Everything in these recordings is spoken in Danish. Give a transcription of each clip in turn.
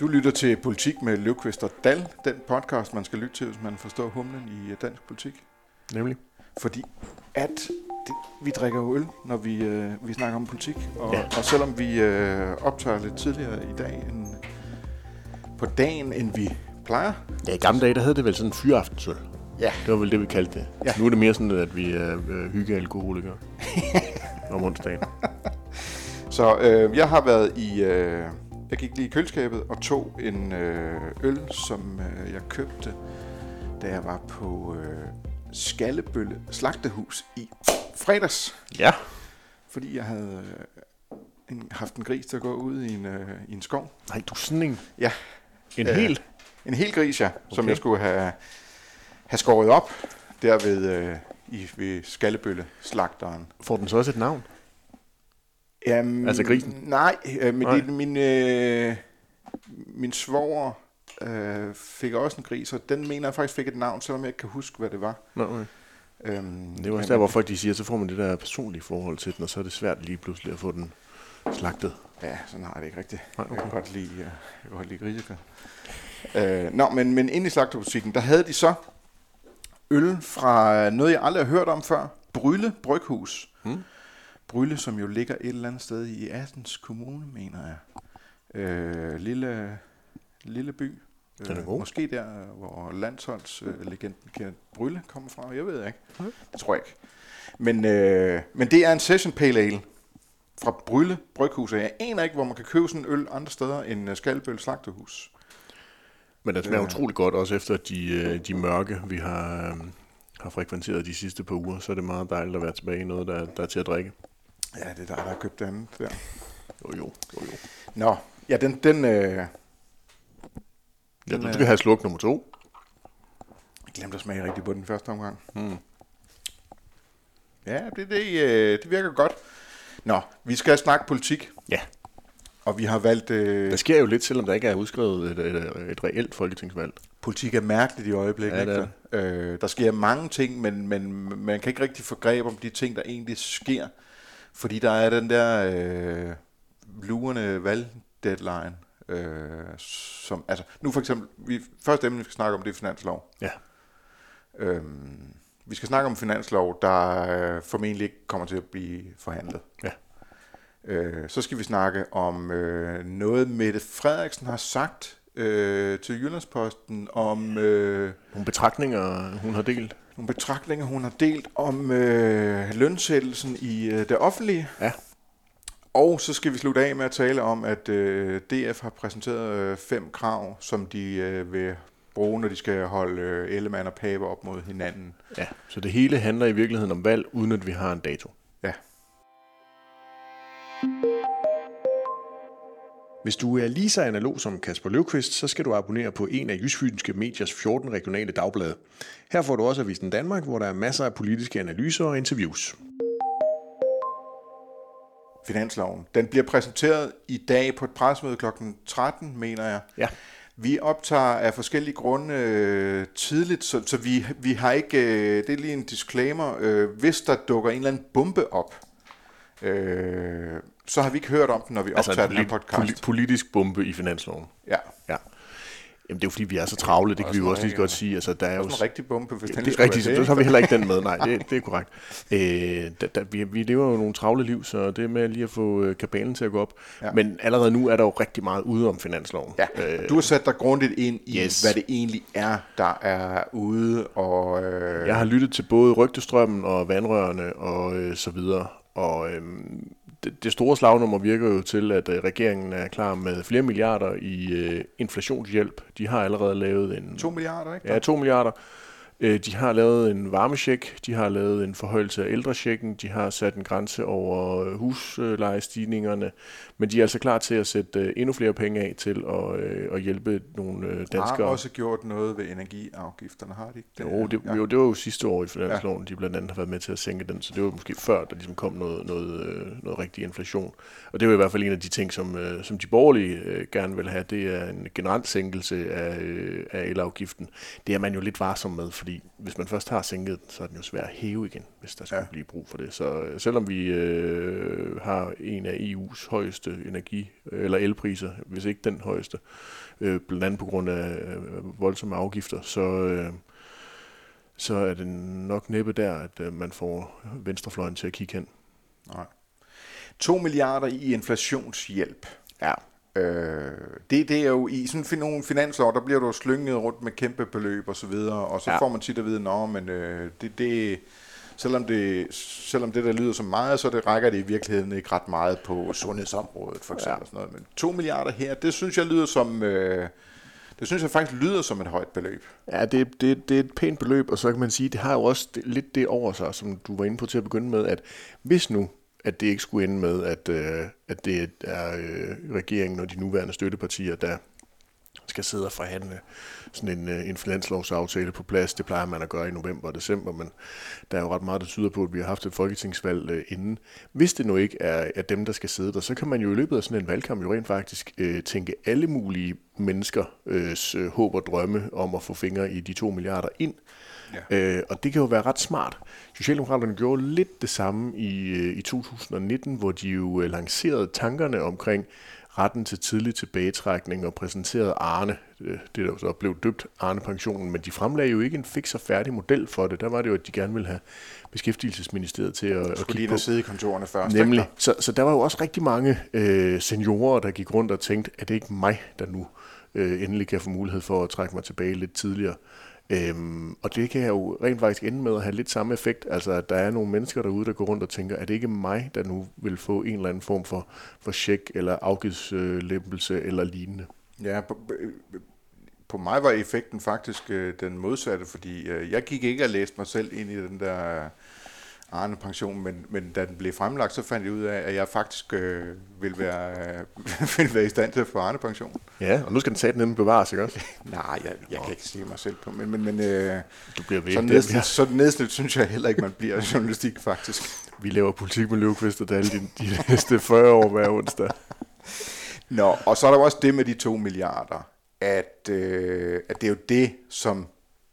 Du lytter til Politik med Løvqvist og Dal, den podcast, man skal lytte til, hvis man forstår humlen i øh, dansk politik. Nemlig. Fordi at det, vi drikker jo øl, når vi, øh, vi snakker om politik. Og, Ja. og selvom vi øh, optager lidt tidligere i dag, end, på dagen, end vi plejer. Ja, i gamle dage, der hed det vel sådan en fyraftensøl. Ja. Det var vel det, vi kaldte det. Ja. Nu er det mere sådan, at vi er øh, hyggealkoholikere om onsdagen. Så øh, jeg har været i... Øh, jeg gik lige i køleskabet og tog en øh, øl, som øh, jeg købte, da jeg var på øh, Skallebølle Slagtehus i fredags. Ja. Fordi jeg havde øh, en, haft en gris til at gå ud i en, øh, i en skov. Nej, du sådan en... Ja. En Øh, hel... En hel gris, ja, som Okay. jeg skulle have, have skåret op der ved, øh, i, ved Skallebølle Slagteren. Får den så også et navn? Jamen, Altså grisen? Nej, øh, men Nej. Det, min, øh, min svoger øh, fik også en gris, og den mener jeg faktisk fik et navn, selvom jeg ikke kan huske, hvad det var. Nå, okay. Øhm, Det er jo også der, hvor folk de siger, så får man det der personlige forhold til den, og så er det svært lige pludselig at få den slagtet. Ja, sådan har jeg det ikke rigtigt. Nej, Jeg kan okay. godt lide, øh, jeg kan godt lide grisekød. Øh, nå, men, men inde i slagterbutikken, der havde de så øl fra noget, jeg aldrig har hørt om før. Brylle Bryghus. Hmm. Brylle, som jo ligger et eller andet sted i Assens Kommune, mener jeg. Øh, lille, lille by. Den er god. Måske der, hvor landsholdslegenden øh, legenden Kenneth Brylle kommer fra. Jeg ved ikke. Okay. Det tror jeg ikke. Men, øh, men det er en Session Pale Ale fra Brylle Bryghus. og Jeg aner ikke, hvor man kan købe sådan en øl andre steder end uh, Skalbøl Slagterhus. Men den smager Ja. utrolig godt, også efter de, øh, de mørke, vi har, øh, har frekventeret de sidste par uger. Så er det meget dejligt at være tilbage i noget, der, der er til at drikke. Ja, det er dig, der har købt andet der. Jo, jo, jo, jo. Nå, ja, den, den øh, Ja, Den du er- skal have sluk nummer to. jeg glemte at smage rigtig på den første omgang. Mm. Ja, det, det, øh, det virker godt. Nå, vi skal snakke politik, Ja, og vi har valgt... Øh, der sker jo lidt, selvom der ikke er udskrevet et, et, et reelt folketingsvalg. politik er mærkeligt i øjeblikket. Ja, det ikke? Øh, der sker mange ting, men, men man kan ikke rigtig få greb om de ting, der egentlig sker. Fordi der er den der øh, lurende valgdeadline. Øh, som, altså, nu for eksempel, vi, første emne, vi skal snakke om, det er finanslov. Ja. Øhm, vi skal snakke om finanslov, der øh, formentlig ikke kommer til at blive forhandlet. Ja. Øh, så skal vi snakke om øh, noget, Mette Frederiksen har sagt øh, til Jyllandsposten om øh, Nogle betragtninger, hun har delt. Nogle betragtninger, hun har delt om øh, lønsættelsen i øh, det offentlige. Ja. Og så skal vi slutte af med at tale om, at øh, DF har præsenteret øh, fem krav, som de øh, vil bruge, når de skal holde øh, Ellemann og Pape op mod hinanden. Ja, så det hele handler i virkeligheden om valg, uden at vi har en dato. Ja. Hvis du er lige så analog som Kasper Løvqvist, så skal du abonnere på en af Jysfynske Mediers 14 regionale dagblade. Her får du også Avisen Danmark, hvor der er masser af politiske analyser og interviews. Finansloven. Den bliver præsenteret i dag på et pressemøde kl. 13, mener jeg. Ja. Vi optager af forskellige grunde øh, tidligt, så, så vi, vi har ikke, øh, det er lige en disclaimer, øh, hvis der dukker en eller anden bombe op, øh, så har vi ikke hørt om den, når vi optager den her podcast. poli- politisk bombe i finansloven. ja, Ja. Jamen det er jo fordi, vi er så travle, det kan vi jo Også lige så godt sige. Altså, der er jo en rigtig bombe, hvis den det er rigtigt, så, har vi heller ikke den med. Nej, det, det er korrekt. Øh, da, da, vi, vi lever jo nogle travle liv, så det med lige at få øh, kabalen til at gå op. Ja. Men allerede nu er der jo rigtig meget ude om finansloven. Ja, Øh, du har sat dig grundigt ind i, Yes. hvad det egentlig er, der er ude, og øh, Jeg har lyttet til både rygtestrømmen og vandrørene og øh, så videre. Og øhm, det, det store slagnummer virker jo til, at øh, regeringen er klar med flere milliarder i øh, inflationshjælp. De har allerede lavet en... 2 milliarder, ikke? Ja, 2 milliarder. Øh, De har lavet en varmesjek, de har lavet en forhøjelse af ældresjekken, de har sat en grænse over øh, huslejestigningerne, men de er altså klar til at sætte øh, endnu flere penge af til at, øh, at hjælpe nogle øh, har danskere. også gjort noget ved energiafgifterne, har de ikke? Jo, det, ja. jo, det var jo sidste år i finansloven, ja. de blandt andet har været med til at sænke den, så det var måske før, der ligesom kom noget, noget, noget rigtig inflation. Og det var i hvert fald en af de ting, som, som de borgerlige gerne vil have, det er en generel sænkelse af, af elafgiften. Det er man jo lidt varsom med, fordi hvis man først har sænket den, så er den jo svær at hæve igen, hvis der skulle Ja. blive brug for det. Så selvom vi øh, har en af EU's højeste energi- eller elpriser, hvis ikke den højeste, øh, blandt andet på grund af øh, voldsomme afgifter, så, øh, så er det nok næppe der, at øh, man får venstrefløjen til at kigge hen. Nej. 2 milliarder i inflationshjælp. Ja. Øh, det, det er jo i sådan nogle finanslov, der bliver du slynget rundt med kæmpe beløb og så videre, og så ja. får man tit at vide, nå, men øh, det, det, selvom det, selvom det der lyder så meget, så det rækker det i virkeligheden ikke ret meget på sundhedsområdet for eksempel. Ja. Sådan noget. Men 2 milliarder her, det synes jeg lyder som... Øh, det synes jeg faktisk lyder som et højt beløb. Ja, det, det, det er et pænt beløb, og så kan man sige, det har jo også lidt det over sig, som du var inde på til at begynde med, at hvis nu at det ikke skulle ende med, at, øh, at det er øh, regeringen og de nuværende støttepartier, der skal sidde og forhandle sådan en, øh, en finanslovsaftale på plads. Det plejer man at gøre i november og december, men der er jo ret meget, der tyder på, at vi har haft et folketingsvalg øh, inden. Hvis det nu ikke er, er dem, der skal sidde der, så kan man jo i løbet af sådan en valgkamp jo rent faktisk øh, tænke alle mulige menneskers øh, håb og drømme om at få fingre i de to milliarder ind. Ja. Øh, og det kan jo være ret smart. Socialdemokraterne gjorde lidt det samme i, øh, i 2019, hvor de jo lancerede tankerne omkring retten til tidlig tilbagetrækning og præsenterede Arne, øh, det der så blev døbt Arne-pensionen, men de fremlagde jo ikke en fix og færdig model for det. Der var det jo, at de gerne ville have Beskæftigelsesministeriet til at, at kigge på. sidde i kontorerne først. Nemlig. Så, så der var jo også rigtig mange øh, seniorer, der gik rundt og tænkte, at det ikke mig, der nu øh, endelig kan få mulighed for at trække mig tilbage lidt tidligere. Øhm, og det kan jo rent faktisk ende med at have lidt samme effekt. Altså, at der er nogle mennesker derude, der går rundt og tænker, er det ikke mig, der nu vil få en eller anden form for, for check eller afgiftslæmpelse eller lignende? Ja, på, øh, øh, på mig var effekten faktisk øh, den modsatte, fordi øh, jeg gik ikke og læste mig selv ind i den der Arne pension, men, men da den blev fremlagt, så fandt jeg ud af, at jeg faktisk øh, vil, være, øh, vil være i stand til at få Arne pension. Ja, og nu skal den tage den bevares, ikke også? Nej, jeg, jeg kan ikke sige mig selv på, men, men, men øh, du bliver ved. Så, nedslidt, så nedslidt synes jeg heller ikke, man bliver i journalistik faktisk. Vi laver politik med Løvqvist og Dahl de, de næste 40 år hver onsdag. Nå, og så er der også det med de to milliarder, at, øh, at det er jo det, som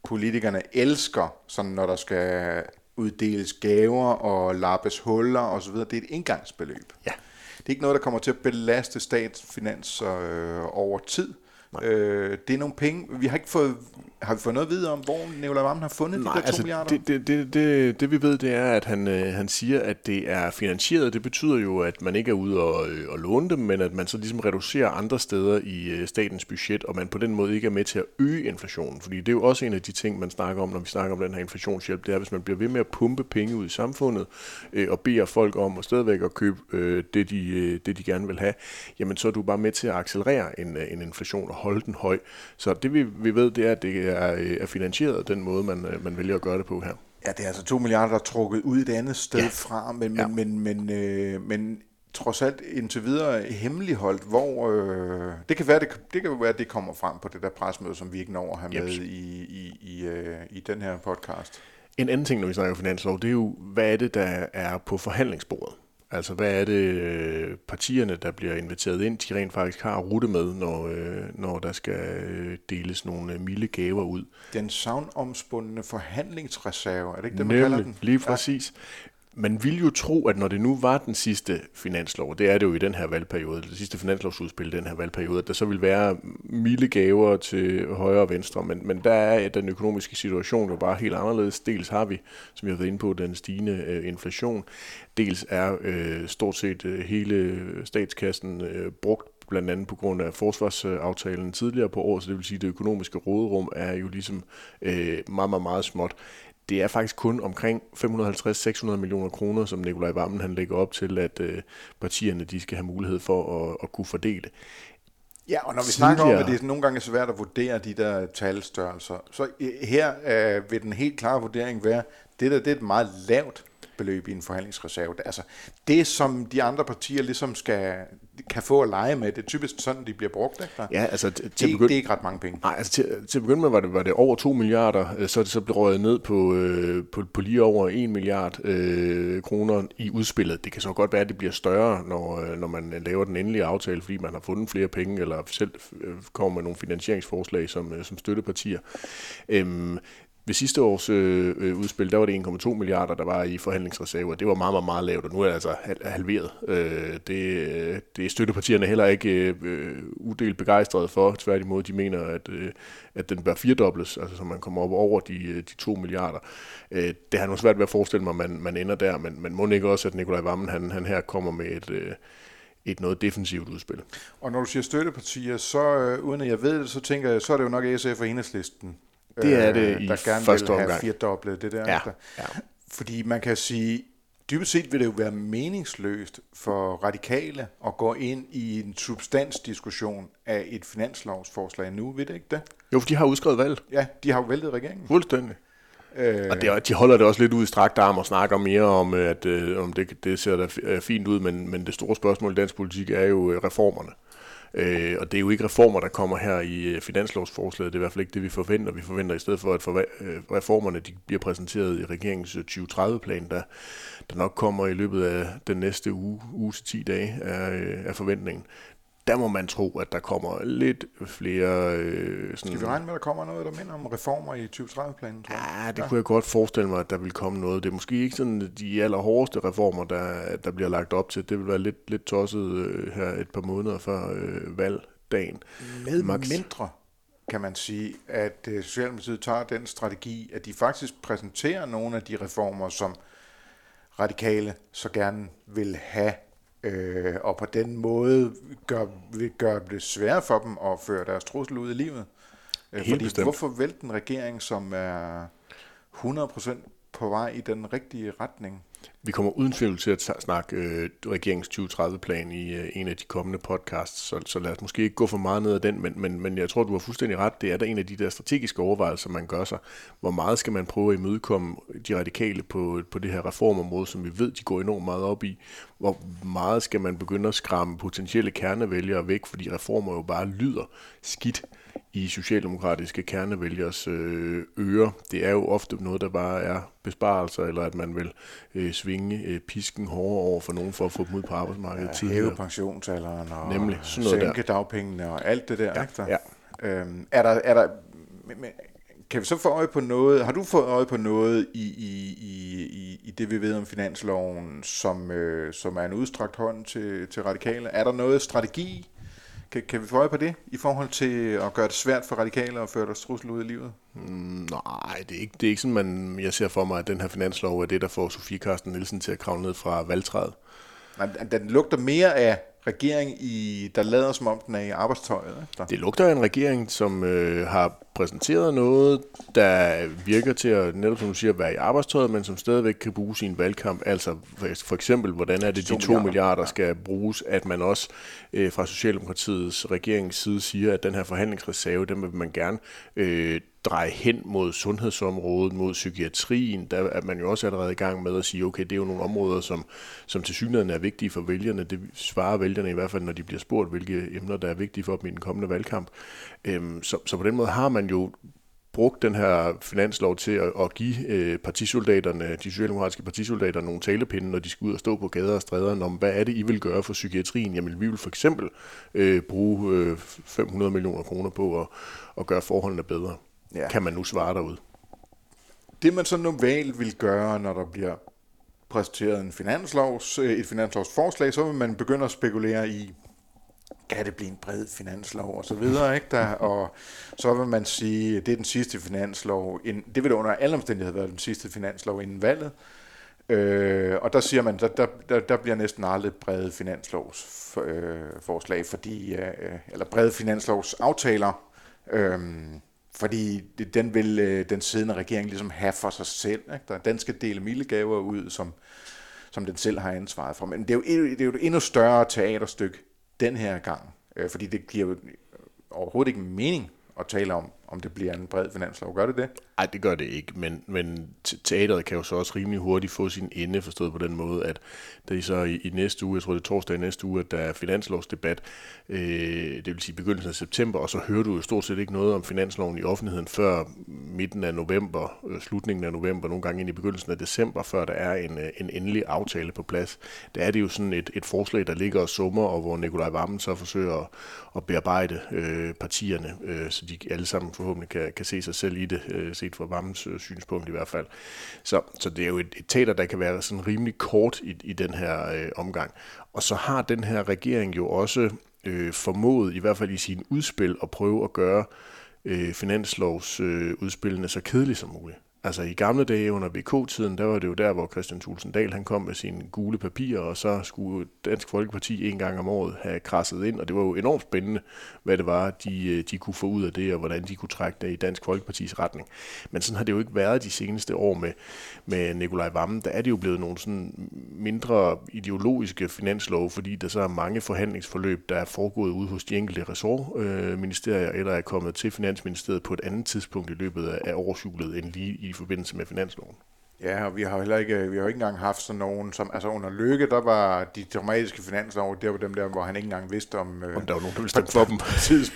politikerne elsker, sådan når der skal uddeles gaver og lappes huller osv. Det er et indgangsbeløb. Ja. Det er ikke noget, der kommer til at belaste statsfinanser øh, over tid. Øh, det er nogle penge, vi har ikke fået, har vi fået noget at vide om, hvor Nicolai Vammen har fundet Nej, de der 2 altså milliarder? Det, det, det, det, det vi ved, det er, at han, øh, han siger, at det er finansieret. Det betyder jo, at man ikke er ude og, øh, og låne dem, men at man så ligesom reducerer andre steder i øh, statens budget, og man på den måde ikke er med til at øge inflationen. Fordi det er jo også en af de ting, man snakker om, når vi snakker om den her inflationshjælp, det er, hvis man bliver ved med at pumpe penge ud i samfundet, øh, og beder folk om at stadigvæk at købe øh, det, de, øh, det, de gerne vil have, jamen så er du bare med til at accelerere en, øh, en inflation og holde den høj. Så det vi, vi ved, det er, at det er, øh, er finansieret den måde, man, øh, man vælger at gøre det på her. Ja, det er altså 2 milliarder, der er trukket ud et andet sted ja. fra, men, ja. men, men, men, øh, men trods alt indtil videre hemmeligholdt, hvor øh, det kan være, det, det kan være, det kommer frem på det der presmøde, som vi ikke når at have med i, i, i, øh, i den her podcast. En anden ting, når vi snakker finanslov, det er jo, hvad er det, der er på forhandlingsbordet? Altså, hvad er det øh, partierne, der bliver inviteret ind, de rent faktisk har rute med, når, øh, når der skal øh, deles nogle milde gaver ud? Den savnomspundne forhandlingsreserve, er det ikke det, man Nemlig, kalder den? lige præcis man ville jo tro, at når det nu var den sidste finanslov, det er det jo i den her valgperiode, det sidste finanslovsudspil i den her valgperiode, at der så vil være milde gaver til højre og venstre, men, men der er den økonomiske situation jo bare helt anderledes. Dels har vi, som jeg har været inde på, den stigende øh, inflation. Dels er øh, stort set øh, hele statskassen øh, brugt blandt andet på grund af forsvarsaftalen tidligere på året, så det vil sige, at det økonomiske råderum er jo ligesom øh, meget, meget, meget småt det er faktisk kun omkring 550-600 millioner kroner, som Nikolaj Vammen han lægger op til, at øh, partierne de skal have mulighed for at, at kunne fordele. Ja, og når vi snakker om, at det er nogle gange svært at vurdere de der talstørrelser, så øh, her øh, vil den helt klare vurdering være, det der det er et meget lavt beløb i en forhandlingsreserve. Altså, det, som de andre partier ligesom skal, kan få at lege med, det er typisk sådan, de bliver brugt. Ikke? Ja, altså til, det, begynde, det er ikke ret mange penge. Nej, altså til, til at begynde med var det, var det over 2 milliarder, øh, så er det så blevet røget ned på, øh, på, på lige over 1 milliard øh, kroner i udspillet. Det kan så godt være, at det bliver større, når, øh, når man laver den endelige aftale, fordi man har fundet flere penge, eller selv kommer med nogle finansieringsforslag som, som støttepartier. Øhm, ved sidste års øh, øh, udspil, der var det 1,2 milliarder, der var i forhandlingsreserver. Det var meget, meget, meget lavt, og nu er det altså halveret. Øh, det, øh, det er støttepartierne heller ikke øh, øh uddelt begejstrede for. Tværtimod, de mener, at, øh, at den bør firdobles, altså så man kommer op over de, de 2 milliarder. Øh, det har nu svært ved at forestille mig, at man, man ender der, men, men må ikke også, at Nikolaj Vammen, han, han her kommer med et... Øh, et noget defensivt udspil. Og når du siger støttepartier, så øh, uden at jeg ved det, så tænker jeg, så er det jo nok SF og Enhedslisten, det er det øh, i der gerne første vil have firedoblet det der. Ja, ja. Fordi man kan sige, dybest set vil det jo være meningsløst for radikale at gå ind i en substansdiskussion af et finanslovsforslag nu, ved det ikke det? Jo, for de har udskrevet valg. Ja, de har jo væltet regeringen. Fuldstændig. Øh, og det, de holder det også lidt ud i strakt arm og snakker mere om, at øh, om det, det ser da fint ud, men, men det store spørgsmål i dansk politik er jo øh, reformerne. Øh, og det er jo ikke reformer, der kommer her i øh, finanslovsforslaget. Det er i hvert fald ikke det, vi forventer. Vi forventer i stedet for, at øh, reformerne de bliver præsenteret i regeringens øh, 2030-plan, der, der nok kommer i løbet af den næste uge, uge til 10 dage, er, er forventningen der må man tro, at der kommer lidt flere... Øh, sådan, Skal vi regne med, at der kommer noget, der minder om reformer i 2030-planen? Ja, det ja. kunne jeg godt forestille mig, at der vil komme noget. Det er måske ikke sådan de allerhårdeste reformer, der, der bliver lagt op til. Det vil være lidt, lidt tosset øh, her et par måneder før øh, valgdagen. Med Max. mindre kan man sige, at øh, Socialdemokratiet tager den strategi, at de faktisk præsenterer nogle af de reformer, som radikale så gerne vil have øh, og på den måde gør, vil gøre det sværere for dem at føre deres trussel ud i livet. Øh, Helt fordi bestemt. hvorfor vælte en regering, som er 100% på vej i den rigtige retning? Vi kommer uden tvivl til at snakke øh, regeringens 2030-plan i øh, en af de kommende podcasts, så, så lad os måske ikke gå for meget ned ad den, men, men, men jeg tror, du har fuldstændig ret. Det er da en af de der strategiske overvejelser, man gør sig. Hvor meget skal man prøve at imødekomme de radikale på, på det her reformområde, som vi ved, de går enormt meget op i? Hvor meget skal man begynde at skræmme potentielle kernevælgere væk, fordi reformer jo bare lyder skidt i socialdemokratiske kernevælgers øh, ører. Det er jo ofte noget, der bare er besparelser, eller at man vil øh, svinge øh, pisken hårdere over for nogen for at få dem ud på arbejdsmarkedet ja, tidligere. Hæve pensionsalderen og Nemlig, sådan noget sænke der. dagpengene og alt det der. Ja, ikke ja. Øhm, er der, er der, kan vi så få øje på noget, har du fået øje på noget i, i, i, i det, vi ved om finansloven, som, øh, som er en udstrakt hånd til, til radikale? Er der noget strategi kan, kan vi få øje på det, i forhold til at gøre det svært for radikale at føre deres trussel ud i livet? Mm, nej, det er, ikke, det er ikke sådan, man, jeg ser for mig, at den her finanslov er det, der får Sofie Karsten Nielsen til at kravle ned fra valgtræet. Nej, den lugter mere af regering, i, der lader som om den er i arbejdstøjet. Ikke? Det lugter af en regering, som øh, har præsenteret noget, der virker til at, netop som du siger, være i arbejdstøjet, men som stadigvæk kan bruge sin valgkamp. Altså for eksempel, hvordan er det, de 2 milliarder skal bruges, at man også øh, fra Socialdemokratiets regerings side siger, at den her forhandlingsreserve, den vil man gerne øh, dreje hen mod sundhedsområdet, mod psykiatrien, der er man jo også allerede i gang med at sige, okay, det er jo nogle områder, som, som til synligheden er vigtige for vælgerne. Det svarer vælgerne i hvert fald, når de bliver spurgt, hvilke emner, der er vigtige for dem i den kommende valgkamp. Øhm, så, så på den måde har man jo brugt den her finanslov til at, at give øh, partisoldaterne, de socialdemokratiske partisoldater, nogle talepinde, når de skal ud og stå på gader og stræder, om hvad er det, I vil gøre for psykiatrien? Jamen, vi vil for eksempel øh, bruge øh, 500 millioner kroner på at, at gøre forholdene bedre ja. kan man nu svare derude. Det man så normalt vil gøre, når der bliver præsenteret en finanslovs, øh, et finanslovsforslag, så vil man begynde at spekulere i, kan det blive en bred finanslov og så videre, ikke? Der, og så vil man sige, det er den sidste finanslov, det vil under alle omstændigheder være den sidste finanslov inden valget, øh, og der siger man, der, der, der, der bliver næsten aldrig brede finanslovsforslag, øh, fordi, øh, eller brede finanslovsaftaler, øh, fordi den vil øh, den siddende regering ligesom have for sig selv. Ikke? Den skal dele mildegaver ud, som, som den selv har ansvaret for. Men det er, jo, det er jo et endnu større teaterstykke den her gang, øh, fordi det giver jo overhovedet ikke mening at tale om, om det bliver en bred finanslov. Gør det det? Nej, det gør det ikke, men, men teateret kan jo så også rimelig hurtigt få sin ende, forstået på den måde, at det er så i, i næste uge, jeg tror det er torsdag i næste uge, at der er finanslovsdebat, øh, det vil sige begyndelsen af september, og så hører du jo stort set ikke noget om finansloven i offentligheden før midten af november, øh, slutningen af november, nogle gange ind i begyndelsen af december, før der er en, øh, en endelig aftale på plads. Der er det jo sådan et, et forslag, der ligger og summer, og hvor Nikolaj Vammen så forsøger at, at bearbejde øh, partierne, øh, så de alle sammen forhåbentlig kan, kan se sig selv i det, øh, set fra Vammens øh, synspunkt i hvert fald. Så, så det er jo et, et teater, der kan være sådan rimelig kort i, i den her øh, omgang. Og så har den her regering jo også øh, formået, i hvert fald i sin udspil, at prøve at gøre øh, Øh, finanslovsudspillene øh, så kedelige som muligt. Altså i gamle dage under VK-tiden, der var det jo der, hvor Christian Thulsen Dahl han kom med sine gule papirer, og så skulle Dansk Folkeparti en gang om året have krasset ind, og det var jo enormt spændende, hvad det var, de, øh, de kunne få ud af det, og hvordan de kunne trække det i Dansk Folkepartis retning. Men sådan har det jo ikke været de seneste år med, med Nikolaj Vammen. Der er det jo blevet nogle sådan mindre ideologiske finanslov, fordi der så er mange forhandlingsforløb, der er foregået ude hos de enkelte ressortministerier, øh, eller er kommet til Finansministeriet på et andet tidspunkt i løbet af årsjulet end lige i forbindelse med finansloven. Ja, og vi har heller ikke, vi har ikke engang haft sådan nogen, som, altså under Lykke, der var de dramatiske finanslov, det var dem der, hvor han ikke engang vidste om, øh, om der var nogen, der ville stemme for dem. Partiets,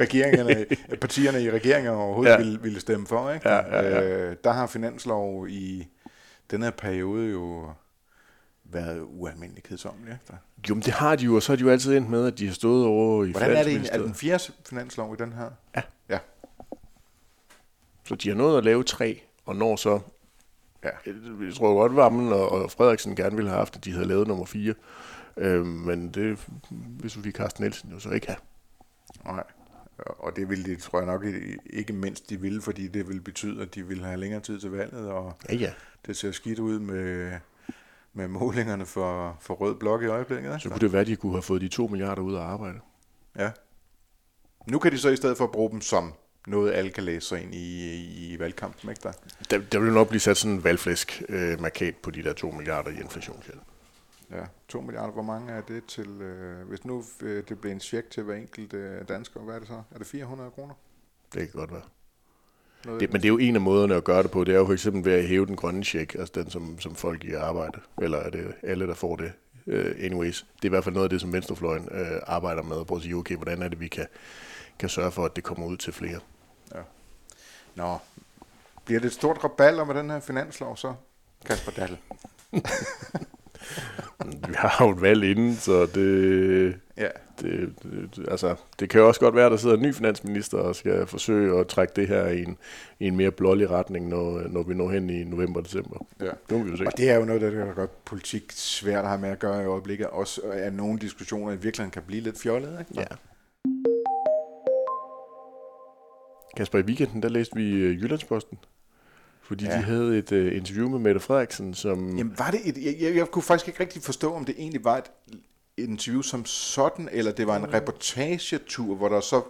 regeringerne, partierne i regeringen overhovedet ja. ville, ville stemme for, ikke? Ja, ja, ja. Øh, der har finanslov i den her periode jo været ualmindeligt kedsommeligt. Ikke? Jo, men det har de jo, og så har de jo altid endt med, at de har stået over i Hvordan er det? Er det den fjerde finanslov i den her? Ja. ja. Så de har nået at lave tre, og når så... Ja. Jeg tror godt, Vammen og, og Frederiksen gerne ville have haft, at de havde lavet nummer fire. Øh, men det hvis vi Carsten Nielsen jo så ikke have. Nej. Og det ville de, tror jeg nok, ikke mindst de ville, fordi det ville betyde, at de ville have længere tid til valget, og ja, ja. det ser skidt ud med, med målingerne for, for rød blok i øjeblikket. Ikke? Så kunne det være, at de kunne have fået de to milliarder ud af arbejde. Ja. Nu kan de så i stedet for bruge dem som noget, alle kan læse sig ind i, i valgkampen, ikke der? Der, der vil nok blive sat sådan en valgflæsk øh, markat på de der 2 milliarder i inflationshjælp. Ja, 2 milliarder, hvor mange er det til, øh, hvis nu øh, det bliver en check til hver enkelt øh, dansker, hvad er det så? Er det 400 kroner? Det kan godt være. det, men det er jo en af måderne at gøre det på, det er jo for eksempel ved at hæve den grønne check, altså den, som, som folk i arbejde, eller er det alle, der får det? Uh, anyways, det er i hvert fald noget af det, som Venstrefløjen uh, arbejder med, at prøve at sige, okay, hvordan er det, vi kan, kan sørge for, at det kommer ud til flere. Nå, bliver det et stort rabalder med den her finanslov så, Kasper Dahl? vi har jo et valg inden, så det, ja. det, det, altså, det kan jo også godt være, at der sidder en ny finansminister og skal forsøge at trække det her i en, i en mere blålig retning, når, når vi når hen i november og december. Ja. Det vi jo se. Og det er jo noget, der gør politik svært at have med at gøre i øjeblikket. Også at nogle diskussioner i virkeligheden kan blive lidt fjollede. Ikke? Ja. Kasper, i weekenden der læste vi øh, Jyllandsposten, fordi ja. de havde et uh, interview med Mette Frederiksen, som... Jamen var det et... Jeg, jeg, jeg kunne faktisk ikke rigtig forstå, om det egentlig var et interview som sådan, eller det var en reportagetur, hvor der så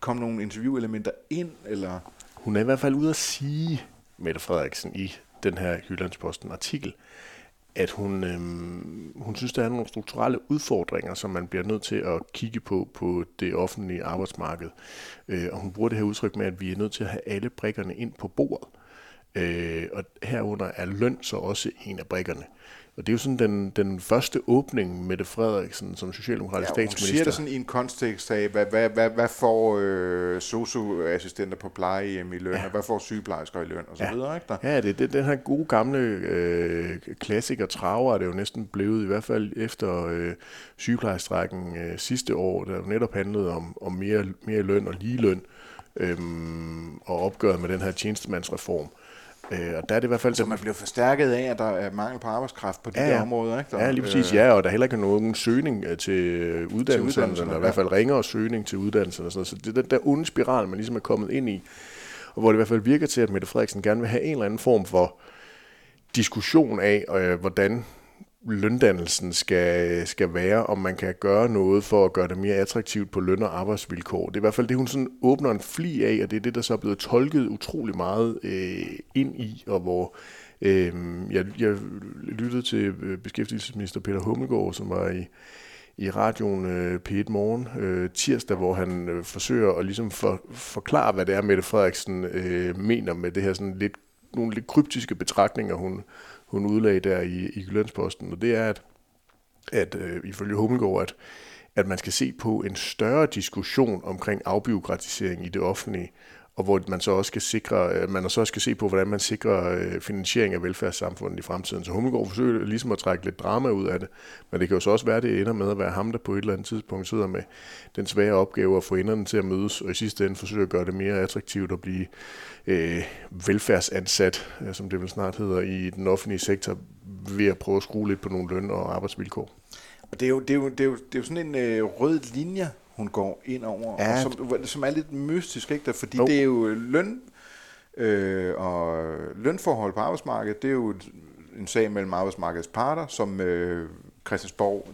kom nogle interviewelementer ind, eller... Hun er i hvert fald ude at sige, Mette Frederiksen, i den her Jyllandsposten artikel, at hun, øh, hun synes, der er nogle strukturelle udfordringer, som man bliver nødt til at kigge på på det offentlige arbejdsmarked. Øh, og hun bruger det her udtryk med, at vi er nødt til at have alle brikkerne ind på bordet. Øh, og herunder er løn så også en af brikkerne. Og det er jo sådan den, den første åbning, Mette Frederiksen som socialdemokratisk ja, statsminister. Hun siger det sådan i en kontekst af, hvad, hvad, hvad, hvad får øh, socioassistenter på plejehjem i løn, ja. og hvad får sygeplejersker i løn, og så ja. videre, ikke der? Ja, det, det den her gode gamle øh, klassiker traver er det jo næsten blevet, i hvert fald efter øh, sygeplejestrækken øh, sidste år, der jo netop handlede om, om mere, mere løn og lige løn, øh, og opgøret med den her tjenestemandsreform. Øh, og der er det i hvert fald... Så man bliver forstærket af, at der er mangel på arbejdskraft på de ja, der områder, ikke? Der, ja, lige præcis. Øh, ja, og der er heller ikke nogen søgning øh, til uddannelserne, eller i hvert fald ringere søgning til uddannelserne. Og sådan noget. Så det er den der onde spiral, man ligesom er kommet ind i, og hvor det i hvert fald virker til, at Mette Frederiksen gerne vil have en eller anden form for diskussion af, øh, hvordan løndannelsen skal, skal være, om man kan gøre noget for at gøre det mere attraktivt på løn- og arbejdsvilkår. Det er i hvert fald det, hun sådan åbner en fli af, og det er det, der så er blevet tolket utrolig meget øh, ind i, og hvor øh, jeg, jeg lyttede til øh, beskæftigelsesminister Peter Hummelgaard, som var i, i radioen øh, P1 Morgen øh, tirsdag, hvor han øh, forsøger at ligesom for, forklare, hvad det er, Mette Frederiksen øh, mener med det her sådan lidt, nogle lidt kryptiske betragtninger, hun, hun udlagde der i, i Jyllandsposten, og det er, at, at øh, ifølge Hummelgaard, at, at man skal se på en større diskussion omkring afbiokratisering i det offentlige, og hvor man så også skal sikre, øh, man så også skal se på, hvordan man sikrer øh, finansiering af velfærdssamfundet i fremtiden. Så Hummelgaard forsøger ligesom at trække lidt drama ud af det, men det kan jo så også være, at det ender med at være ham, der på et eller andet tidspunkt sidder med den svære opgave at få enderne til at mødes, og i sidste ende forsøge at gøre det mere attraktivt at blive øh, velfærdsansat, øh, som det vel snart hedder, i den offentlige sektor, ved at prøve at skrue lidt på nogle løn- og arbejdsvilkår. Og det er jo, det er jo, det er jo, det er jo sådan en øh, rød linje, hun går ind over, ja. og som, som er lidt mystisk, ikke? fordi jo. det er jo løn øh, og lønforhold på arbejdsmarkedet, det er jo en sag mellem arbejdsmarkedets parter, som øh, Christiansborg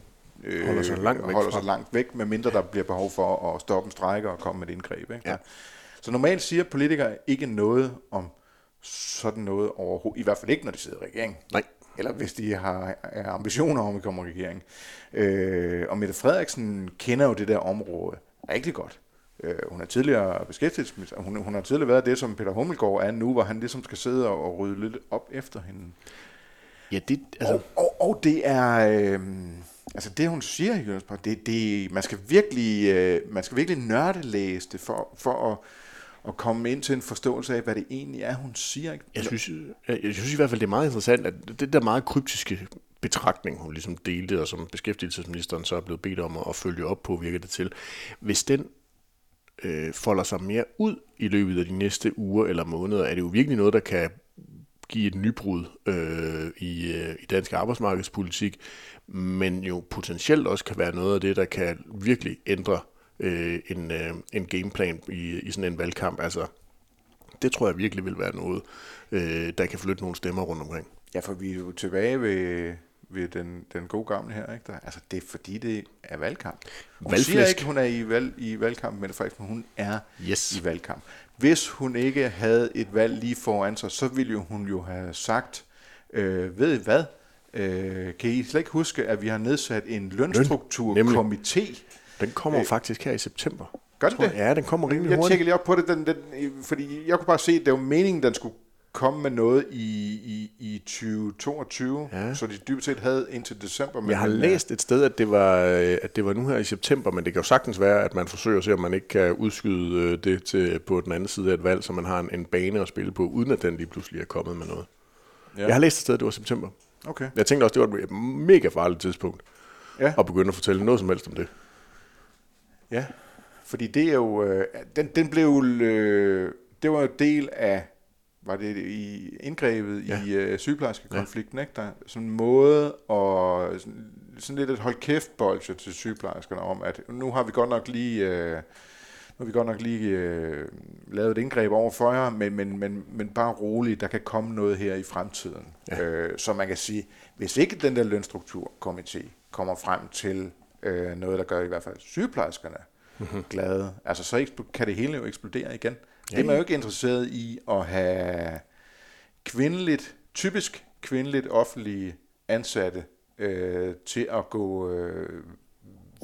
øh, holder sig langt væk, holder sig langt væk, medmindre der bliver behov for at stoppe en strække og komme med et indgreb. Ikke? Ja. Så normalt siger politikere ikke noget om sådan noget overhovedet, i hvert fald ikke, når de sidder i regering. Nej eller hvis de har ambitioner om at komme i regering. Øh, og Mette Frederiksen kender jo det der område rigtig godt. Øh, hun er tidligere beskæftigelsesminister. Hun, hun har tidligere været det, som Peter Hummelgaard er nu, hvor han ligesom skal sidde og, og rydde lidt op efter hende. Ja, det, altså... og, og, og det er... Øh, altså det hun siger, det, det, man skal virkelig, øh, man skal virkelig nørdelæse det for, for at og komme ind til en forståelse af, hvad det egentlig er, hun siger. Ikke? Jeg synes, jeg, jeg synes i hvert fald, det er meget interessant, at det der meget kryptiske betragtning, hun ligesom delte, og som beskæftigelsesministeren så er blevet bedt om at følge op på, virker det til. Hvis den øh, folder sig mere ud i løbet af de næste uger eller måneder, er det jo virkelig noget, der kan give et nybrud øh, i, øh, i dansk arbejdsmarkedspolitik, men jo potentielt også kan være noget af det, der kan virkelig ændre øh, en, øh, en gameplan i, i sådan en valgkamp. Altså, det tror jeg virkelig vil være noget, øh, der kan flytte nogle stemmer rundt omkring. Ja, for vi er jo tilbage ved, ved den, den gode gamle her. Ikke? Der, altså, det er fordi, det er valgkamp. Hun Valgflæsk. siger ikke, hun er i, valg, i valgkamp, men faktisk, hun er yes. i valgkamp. Hvis hun ikke havde et valg lige foran sig, så ville jo hun jo have sagt, øh, ved I hvad, øh, kan I slet ikke huske, at vi har nedsat en lønstrukturkomité, den kommer øh, faktisk her i september. Gør den det? Ja, den kommer rimelig jeg hurtigt. Jeg tjekker lige op på det, den, den, fordi jeg kunne bare se, at det var meningen, den skulle komme med noget i, i, i 2022, ja. så de dybest set havde indtil december. Men jeg har læst et sted, at det, var, øh, at det var nu her i september, men det kan jo sagtens være, at man forsøger at se, om man ikke kan udskyde øh, det til på den anden side af et valg, så man har en, en bane at spille på, uden at den lige pludselig er kommet med noget. Ja. Jeg har læst et sted, at det var september. Okay. Jeg tænkte også, det var et mega farligt tidspunkt ja. at begynde at fortælle noget som helst om det. Ja, fordi det er jo, øh, den, den blev, øh, det var jo del af, var det i indgrebet ja. i øh, sygeplejerskekonflikten, ja. ikke? Der, sådan en måde og sådan, sådan lidt et hold kæft bolsje til sygeplejerskerne om, at nu har vi godt nok lige, øh, nu har vi godt nok lige øh, lavet et indgreb over for jer, men, men, men, men bare roligt, der kan komme noget her i fremtiden. Ja. Øh, så man kan sige, hvis ikke den der lønstrukturkomité kommer frem til øh, noget, der gør i hvert fald sygeplejerskerne mm-hmm. glade. Altså så kan det hele jo eksplodere igen. Ja, det er man jo ikke interesseret i at have kvindeligt, typisk kvindeligt offentlige ansatte øh, til at gå øh,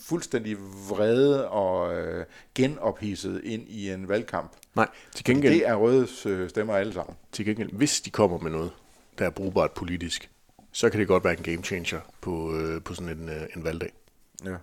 fuldstændig vrede og øh, genophidset ind i en valgkamp. Nej, til gengæld... det er røde øh, stemmer alle sammen. Til gengæld, hvis de kommer med noget, der er brugbart politisk, så kan det godt være en game changer på, øh, på sådan en, øh, en valgdag. Ja.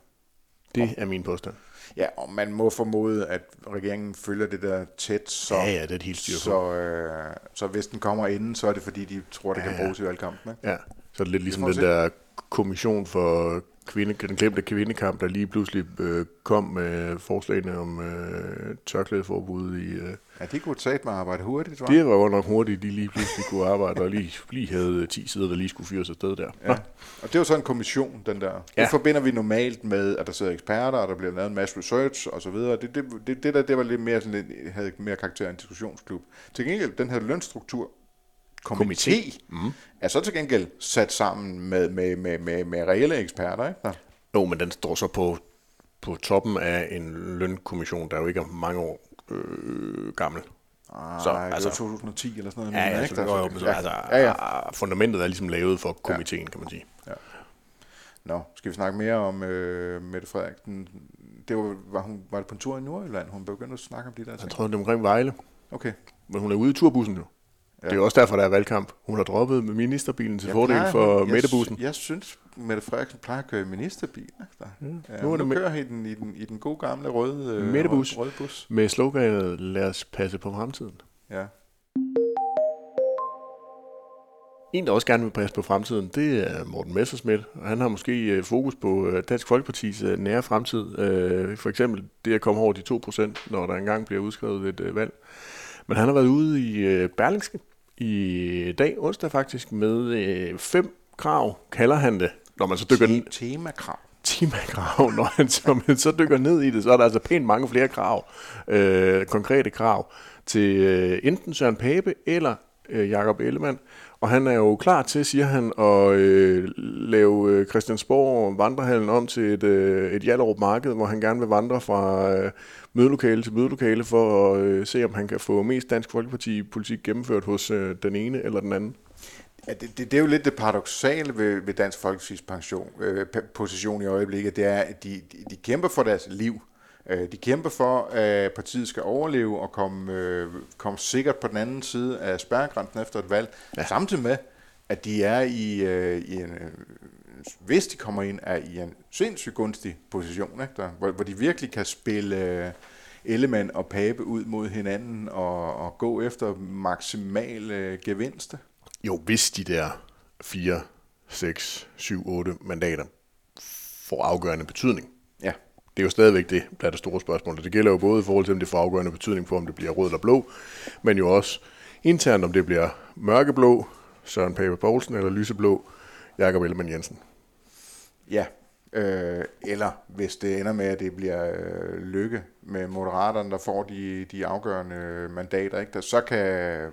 Det er min påstand. Ja, og man må formode, at regeringen følger det der tæt, så, ja, ja, det er et helt styr så, øh, så hvis den kommer inden, så er det fordi, de tror, det ja, kan bruges i valgkampen. Ikke? Ja, så er det lidt ligesom den der kommission for kvinde, den glemte kvindekamp, der lige pludselig øh, kom med forslagene om øh, tørklædeforbud i... Øh, ja, det kunne med at arbejde hurtigt, tror Det var godt nok hurtigt, de lige pludselig kunne arbejde, og lige, lige havde 10 sider, der lige skulle fyres afsted der. Ja. Og det var så en kommission, den der. Ja. Det forbinder vi normalt med, at der sidder eksperter, og der bliver lavet en masse research og så videre. Det, det, det, det der, det var lidt mere sådan, lidt, havde mere karakter af en diskussionsklub. Til gengæld, den her lønstruktur, komité, mm. er så til gengæld sat sammen med, med, med, med, med reelle eksperter, ikke? Ja. Jo, men den står så på, på toppen af en lønkommission, der jo ikke er mange år øh, gammel. Ah, så, altså, det var 2010 eller sådan noget. Ja, ja, ikke? Så, jo, så, ja. Altså, ja, ja. fundamentet er ligesom lavet for komiteen, ja. kan man sige. Ja. Nå, skal vi snakke mere om øh, Mette Frederiksen? Det var, var, hun, var det på en tur i Nordjylland, hun begyndte at snakke om de der ting? Jeg tror, det er omkring Vejle. Okay. Men hun er ude i turbussen nu. Ja. Det er også derfor, der er valgkamp. Hun har droppet med ministerbilen til jeg fordel for Mettebussen. Jeg, jeg synes, Mette Frederiksen plejer at køre i ministerbil. Mm. Ja, nu, nu med... kører i den, i, den, i den gode gamle røde, øh, røde, røde bus. Med sloganet, lad os passe på fremtiden. Ja. En, der også gerne vil passe på fremtiden, det er Morten Messersmith. Han har måske øh, fokus på øh, Dansk Folkepartis øh, nære fremtid. For eksempel det at komme over de 2%, når der engang bliver udskrevet et valg. Men han har været ude i Berlingske i dag, onsdag faktisk, med fem krav, kalder han det. Når man så dykker ned... Temakrav. Temakrav. Når han så, man så dykker ned i det, så er der altså pænt mange flere krav. Øh, konkrete krav til øh, enten Søren Pape eller øh, Jakob Ellemann. Og han er jo klar til, siger han, at øh, lave øh, Christiansborg vandrehallen om til et, øh, et Jallerup marked, hvor han gerne vil vandre fra øh, mødelokale til mødelokale for at øh, se, om han kan få mest Dansk Folkeparti-politik gennemført hos øh, den ene eller den anden. Ja, det, det, det er jo lidt det paradoxale ved, ved Dansk Folkeparti's pension, øh, position i øjeblikket, det er, at de, de, de kæmper for deres liv. Øh, de kæmper for, at partiet skal overleve og komme, øh, komme sikkert på den anden side af spærregrænsen efter et valg, ja. samtidig med, at de er i, øh, i en, hvis de kommer ind, er i en sindssygt gunstig position, ikke? Der, hvor, hvor de virkelig kan spille Ellemann og Pape ud mod hinanden og, og gå efter maksimal øh. Jo, hvis de der 4, 6, 7, 8 mandater får afgørende betydning. Det er jo stadigvæk det, der er det store spørgsmål. Det gælder jo både i forhold til, om det får afgørende betydning for, om det bliver rød eller blå, men jo også internt, om det bliver mørkeblå, Søren Pape Poulsen, eller lyseblå, Jakob Ellemann Jensen. Ja, øh, eller hvis det ender med, at det bliver øh, lykke med moderaterne, der får de, de afgørende mandater, ikke? Der, så kan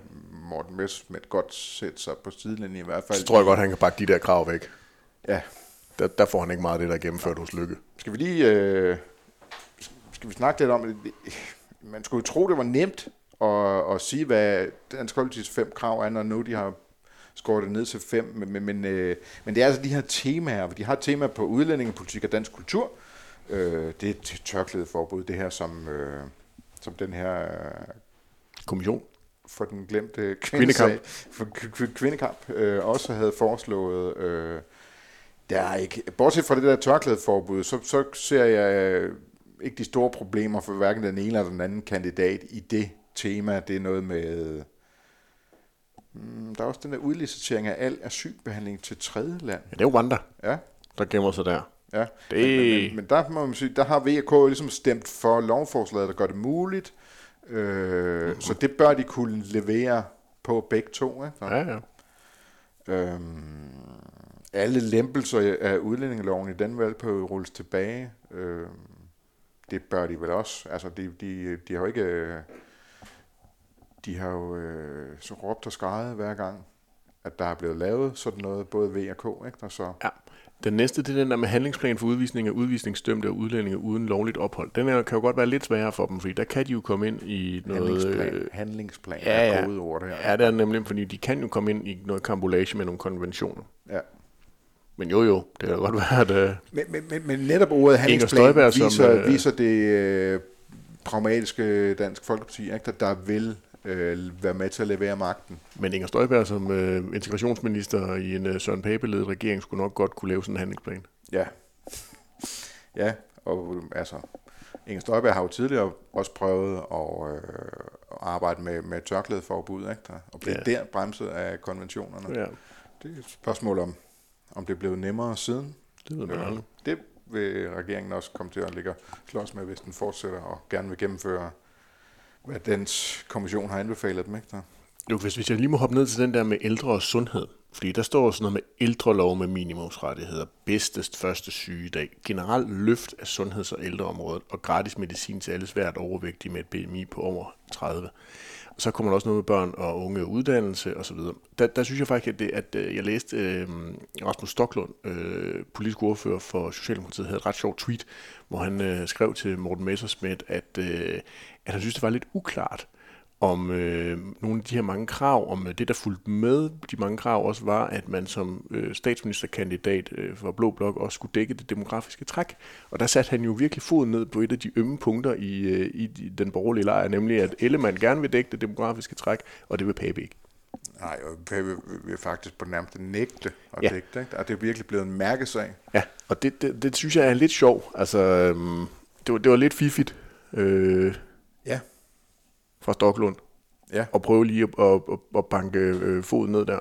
Morten Messerschmidt godt sætte sig på sidelinjen i hvert fald. Så tror jeg godt, han kan pakke de der krav væk. Ja. Der, der får han ikke meget af det, der er gennemført hos Lykke. Skal vi lige øh, skal vi snakke lidt om det? Man skulle jo tro, det var nemt at, at sige, hvad Dansk Folkeparti's fem krav er, når nu de har skåret det ned til fem. Men, men, men, øh, men det er altså de her temaer. De har temaer på udlændingepolitik og dansk kultur. Øh, det er et tørklædeforbud, det her, som, øh, som den her... Øh, Kommission for den glemte kvindekamp, for kvindekamp øh, også havde foreslået. Øh, der er ikke, bortset fra det der tørklædeforbud, så, så ser jeg øh, ikke de store problemer for hverken den ene eller den anden kandidat i det tema. Det er noget med... Mm, der er også den der udlicitering af al asylbehandling til tredje land. Ja, det er jo Rwanda, ja. der gemmer sig der. Ja, det... men, men, men der må man sige, der har VK ligesom stemt for lovforslaget, der gør det muligt. Øh, mm-hmm. Så det bør de kunne levere på begge to. Ikke? Ja, ja. Øhm, alle lempelser af udlændingeloven i den valgperiode rulles tilbage. Øh, det bør de vel også. Altså, de, de, de har jo ikke... De har jo øh, så råbt og skrejet hver gang, at der er blevet lavet sådan noget, både V og K. Ikke? Og så, ja. Den næste, det er den der med handlingsplan for udvisning af udvisningsdømte og udlændinge uden lovligt ophold. Den her kan jo godt være lidt sværere for dem, fordi der kan de jo komme ind i noget... Handlingsplan, øh, handlingsplan ja, ja. er ord her. Ja, det er nemlig, fordi de kan jo komme ind i noget kambolage med nogle konventioner. Ja. Men jo jo, det kan godt være, at... Uh, men, men, men, netop ordet handlingsplan viser, som, uh, viser det uh, pragmatiske Dansk Folkeparti, ikke? Der, vil uh, være med til at levere magten. Men Inger Støjberg som uh, integrationsminister i en uh, Søren Pape-ledet regering skulle nok godt kunne lave sådan en handlingsplan. Ja. Ja, og altså, Inger Støjberg har jo tidligere også prøvet at, øh, at arbejde med, med tørklædeforbud, ikke? Der, og blive ja. der bremset af konventionerne. Ja. Det er et spørgsmål om, om det er blevet nemmere siden. Det ved man øh, Det vil regeringen også komme til at ligge slås med, hvis den fortsætter og gerne vil gennemføre, hvad dens kommission har anbefalet dem. Ikke? Der. Jo, hvis, hvis jeg lige må hoppe ned til den der med ældre og sundhed. Fordi der står sådan noget med ældrelov med minimumsrettigheder, bedstest første sygedag, generelt løft af sundheds- og ældreområdet og gratis medicin til alle svært overvægtige med et BMI på over 30 så kommer der også noget med børn og unge uddannelse osv. Der, der synes jeg faktisk, at, det, at øh, jeg læste øh, Rasmus Stoklund, øh, politisk ordfører for Socialdemokratiet, havde et ret sjovt tweet, hvor han øh, skrev til Morten Messersmith, at, øh, at han synes, det var lidt uklart, om øh, nogle af de her mange krav, om øh, det, der fulgte med de mange krav også var, at man som øh, statsministerkandidat øh, for Blå Blok også skulle dække det demografiske træk. Og der satte han jo virkelig foden ned på et af de ømme punkter i, øh, i den borgerlige lejr, nemlig at Ellemann gerne vil dække det demografiske træk, og det vil Pape ikke. Nej, og Pape vil faktisk på nærmest nægte og Ja. dægte, ikke? Og det er virkelig blevet en mærkesag. Ja, og det, det, det synes jeg er lidt sjov. Altså, øhm, det, var, det var lidt fiffigt øh, Ja. Fra Stoklund Ja. at prøve lige at, at, at, at banke øh, foden ned der.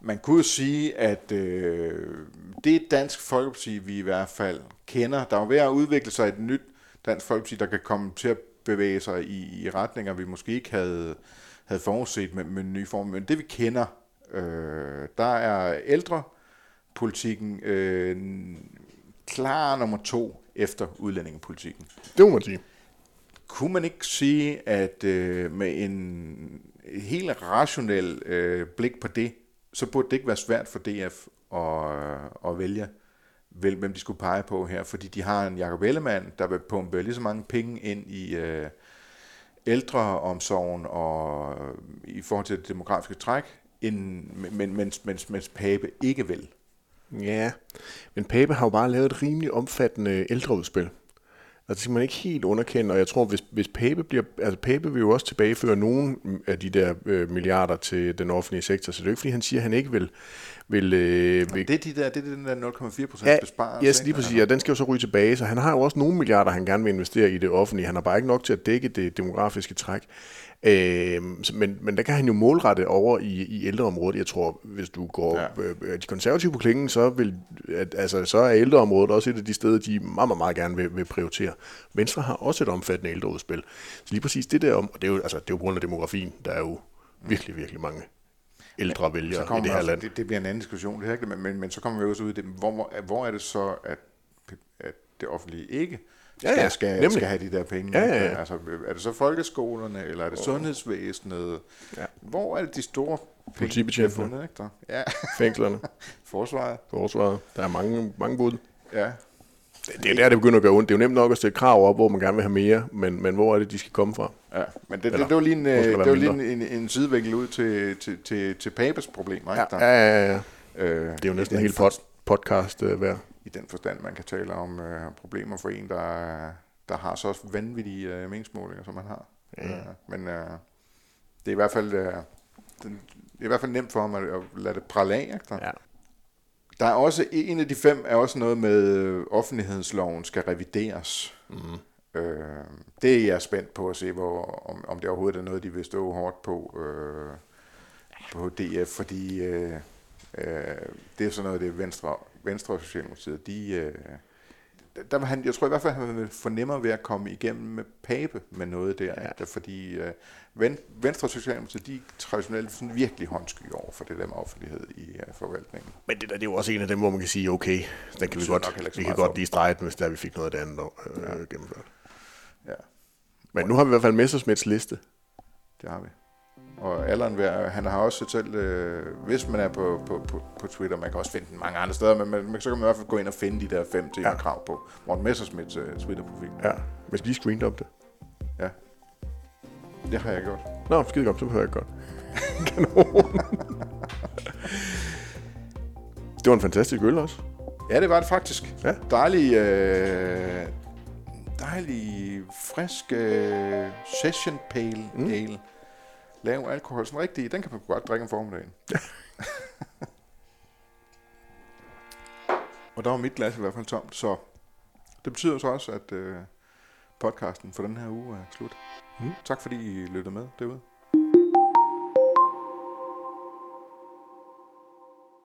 Man kunne jo sige, at øh, det Dansk Folkeparti, vi i hvert fald kender. Der er ved at udvikle sig et nyt Dansk Folkeparti, der kan komme til at bevæge sig i, i retninger, vi måske ikke havde, havde forudset med, med en ny form. Men det vi kender, øh, der er ældrepolitikken øh, klar nummer to efter udlændingepolitikken. Det må man sige. Kunne man ikke sige, at øh, med en helt rationel øh, blik på det, så burde det ikke være svært for DF at, øh, at vælge, vel, hvem de skulle pege på her, fordi de har en Jacob Ellemann, der vil pumpe lige så mange penge ind i øh, ældreomsorgen og øh, i forhold til det demografiske træk, end, men, mens, mens, mens Pape ikke vil. Ja, men Pape har jo bare lavet et rimelig omfattende ældreudspil. Altså, det skal man ikke helt underkende, og jeg tror, hvis, hvis Pape bliver... Altså, Pape vil jo også tilbageføre nogle af de der øh, milliarder til den offentlige sektor, så det er jo ikke, fordi han siger, at han ikke vil... vil, øh, vil Det er, de der, det er den der 0,4 procent Ja, besparelse. yes, lige præcis, og den skal jo så ryge tilbage, så han har jo også nogle milliarder, han gerne vil investere i det offentlige. Han har bare ikke nok til at dække det demografiske træk. Øh, men, men der kan han jo målrette over i, i ældreområdet. Jeg tror, hvis du går Ja. ja. øh, de konservative på klingen, så, vil, at, altså, så er ældreområdet også et af de steder, de meget, meget, meget gerne vil, vil prioritere. Venstre har også et omfattende ældreudspil. Så lige præcis det der om, og det er jo, altså, det er jo på grund af demografien, der er jo virkelig, virkelig mange ældre vælgere i det her også, land. Det, det bliver en anden diskussion, det her, men, men, men så kommer vi også ud i det, hvor, hvor, er det så, at, at det offentlige ikke Ja, ja, skal, nemlig. skal have de der penge? Ja, ja, ja. Altså, er det så folkeskolerne, eller er det sundhedsvæsenet? Ja. Hvor er det de store Politibetjentene. fundet? Ikke? Der? Ja, Fængslerne, forsvaret. forsvaret, der er mange, mange bud. Ja. Det det er der, det begynder at gøre ondt. Det er jo nemt nok at stille krav op, hvor man gerne vil have mere, men, men hvor er det, de skal komme fra? Ja, men det, Eller, det, det var lige en, øh, der det var lige en, en, en sidevinkel ud til, til, til, til Papes problemer. Ikke? Ja, ja, ja. ja. Øh, Det er jo næsten en hel pod, podcast uh, værd. I den forstand, man kan tale om øh, problemer for en, der, der har så vanvittige øh, meningsmålinger, som man har. Ja. Øh, men øh, det er i hvert fald øh, den, det er i hvert fald nemt for ham at, at lade det prale af. Ikke? Der? Ja. der er også, en af de fem er også noget med, øh, offentlighedsloven skal revideres. Mm. Øh, det er jeg spændt på at se, hvor, om, om det overhovedet er noget, de vil stå hårdt på, øh, på DF, fordi øh, øh, det er sådan noget, det er Venstre, Venstre og Socialdemokratiet, de, øh, der- vil han, jeg tror i hvert fald, han vil fornemme ved at komme igennem med Pape med noget der, Ja. ja. fordi øh, Ven, Venstre og Socialdemokratiet, de er traditionelt sådan virkelig håndsky over for det der med offentlighed i øh, forvaltningen. Men det, der, det er jo også en af dem, hvor man kan sige, okay, den kan vi godt, ikke vi kan godt lige strege den, hvis der vi fik noget af det andet øh, ja. gennemført. Ja, Men nu har vi i hvert fald Messersmiths liste. det har vi. Og Allan, vil- han har også selv, øh, hvis man er på, på, på, på Twitter, man kan også finde den mange andre steder, men man, man, så kan man i hvert fald gå ind og finde de der fem ting, Ja. krav på. Morten Messersmiths øh, Twitter-profil. Ja, skal lige screen op det. Ja. Det har jeg gjort. Nå, skide godt, så behøver jeg godt. Kanon. det var en fantastisk øl også. Ja, det var det faktisk. Ja. Dejlig, øh, dejlig, frisk øh, session pale mm. ale. Lav alkohol, sådan rigtig, den kan man godt drikke om formiddagen. Og der var mit glas i hvert fald tomt, så det betyder så også, at øh, podcasten for den her uge er slut. Mm. Tak fordi I lyttede med derude.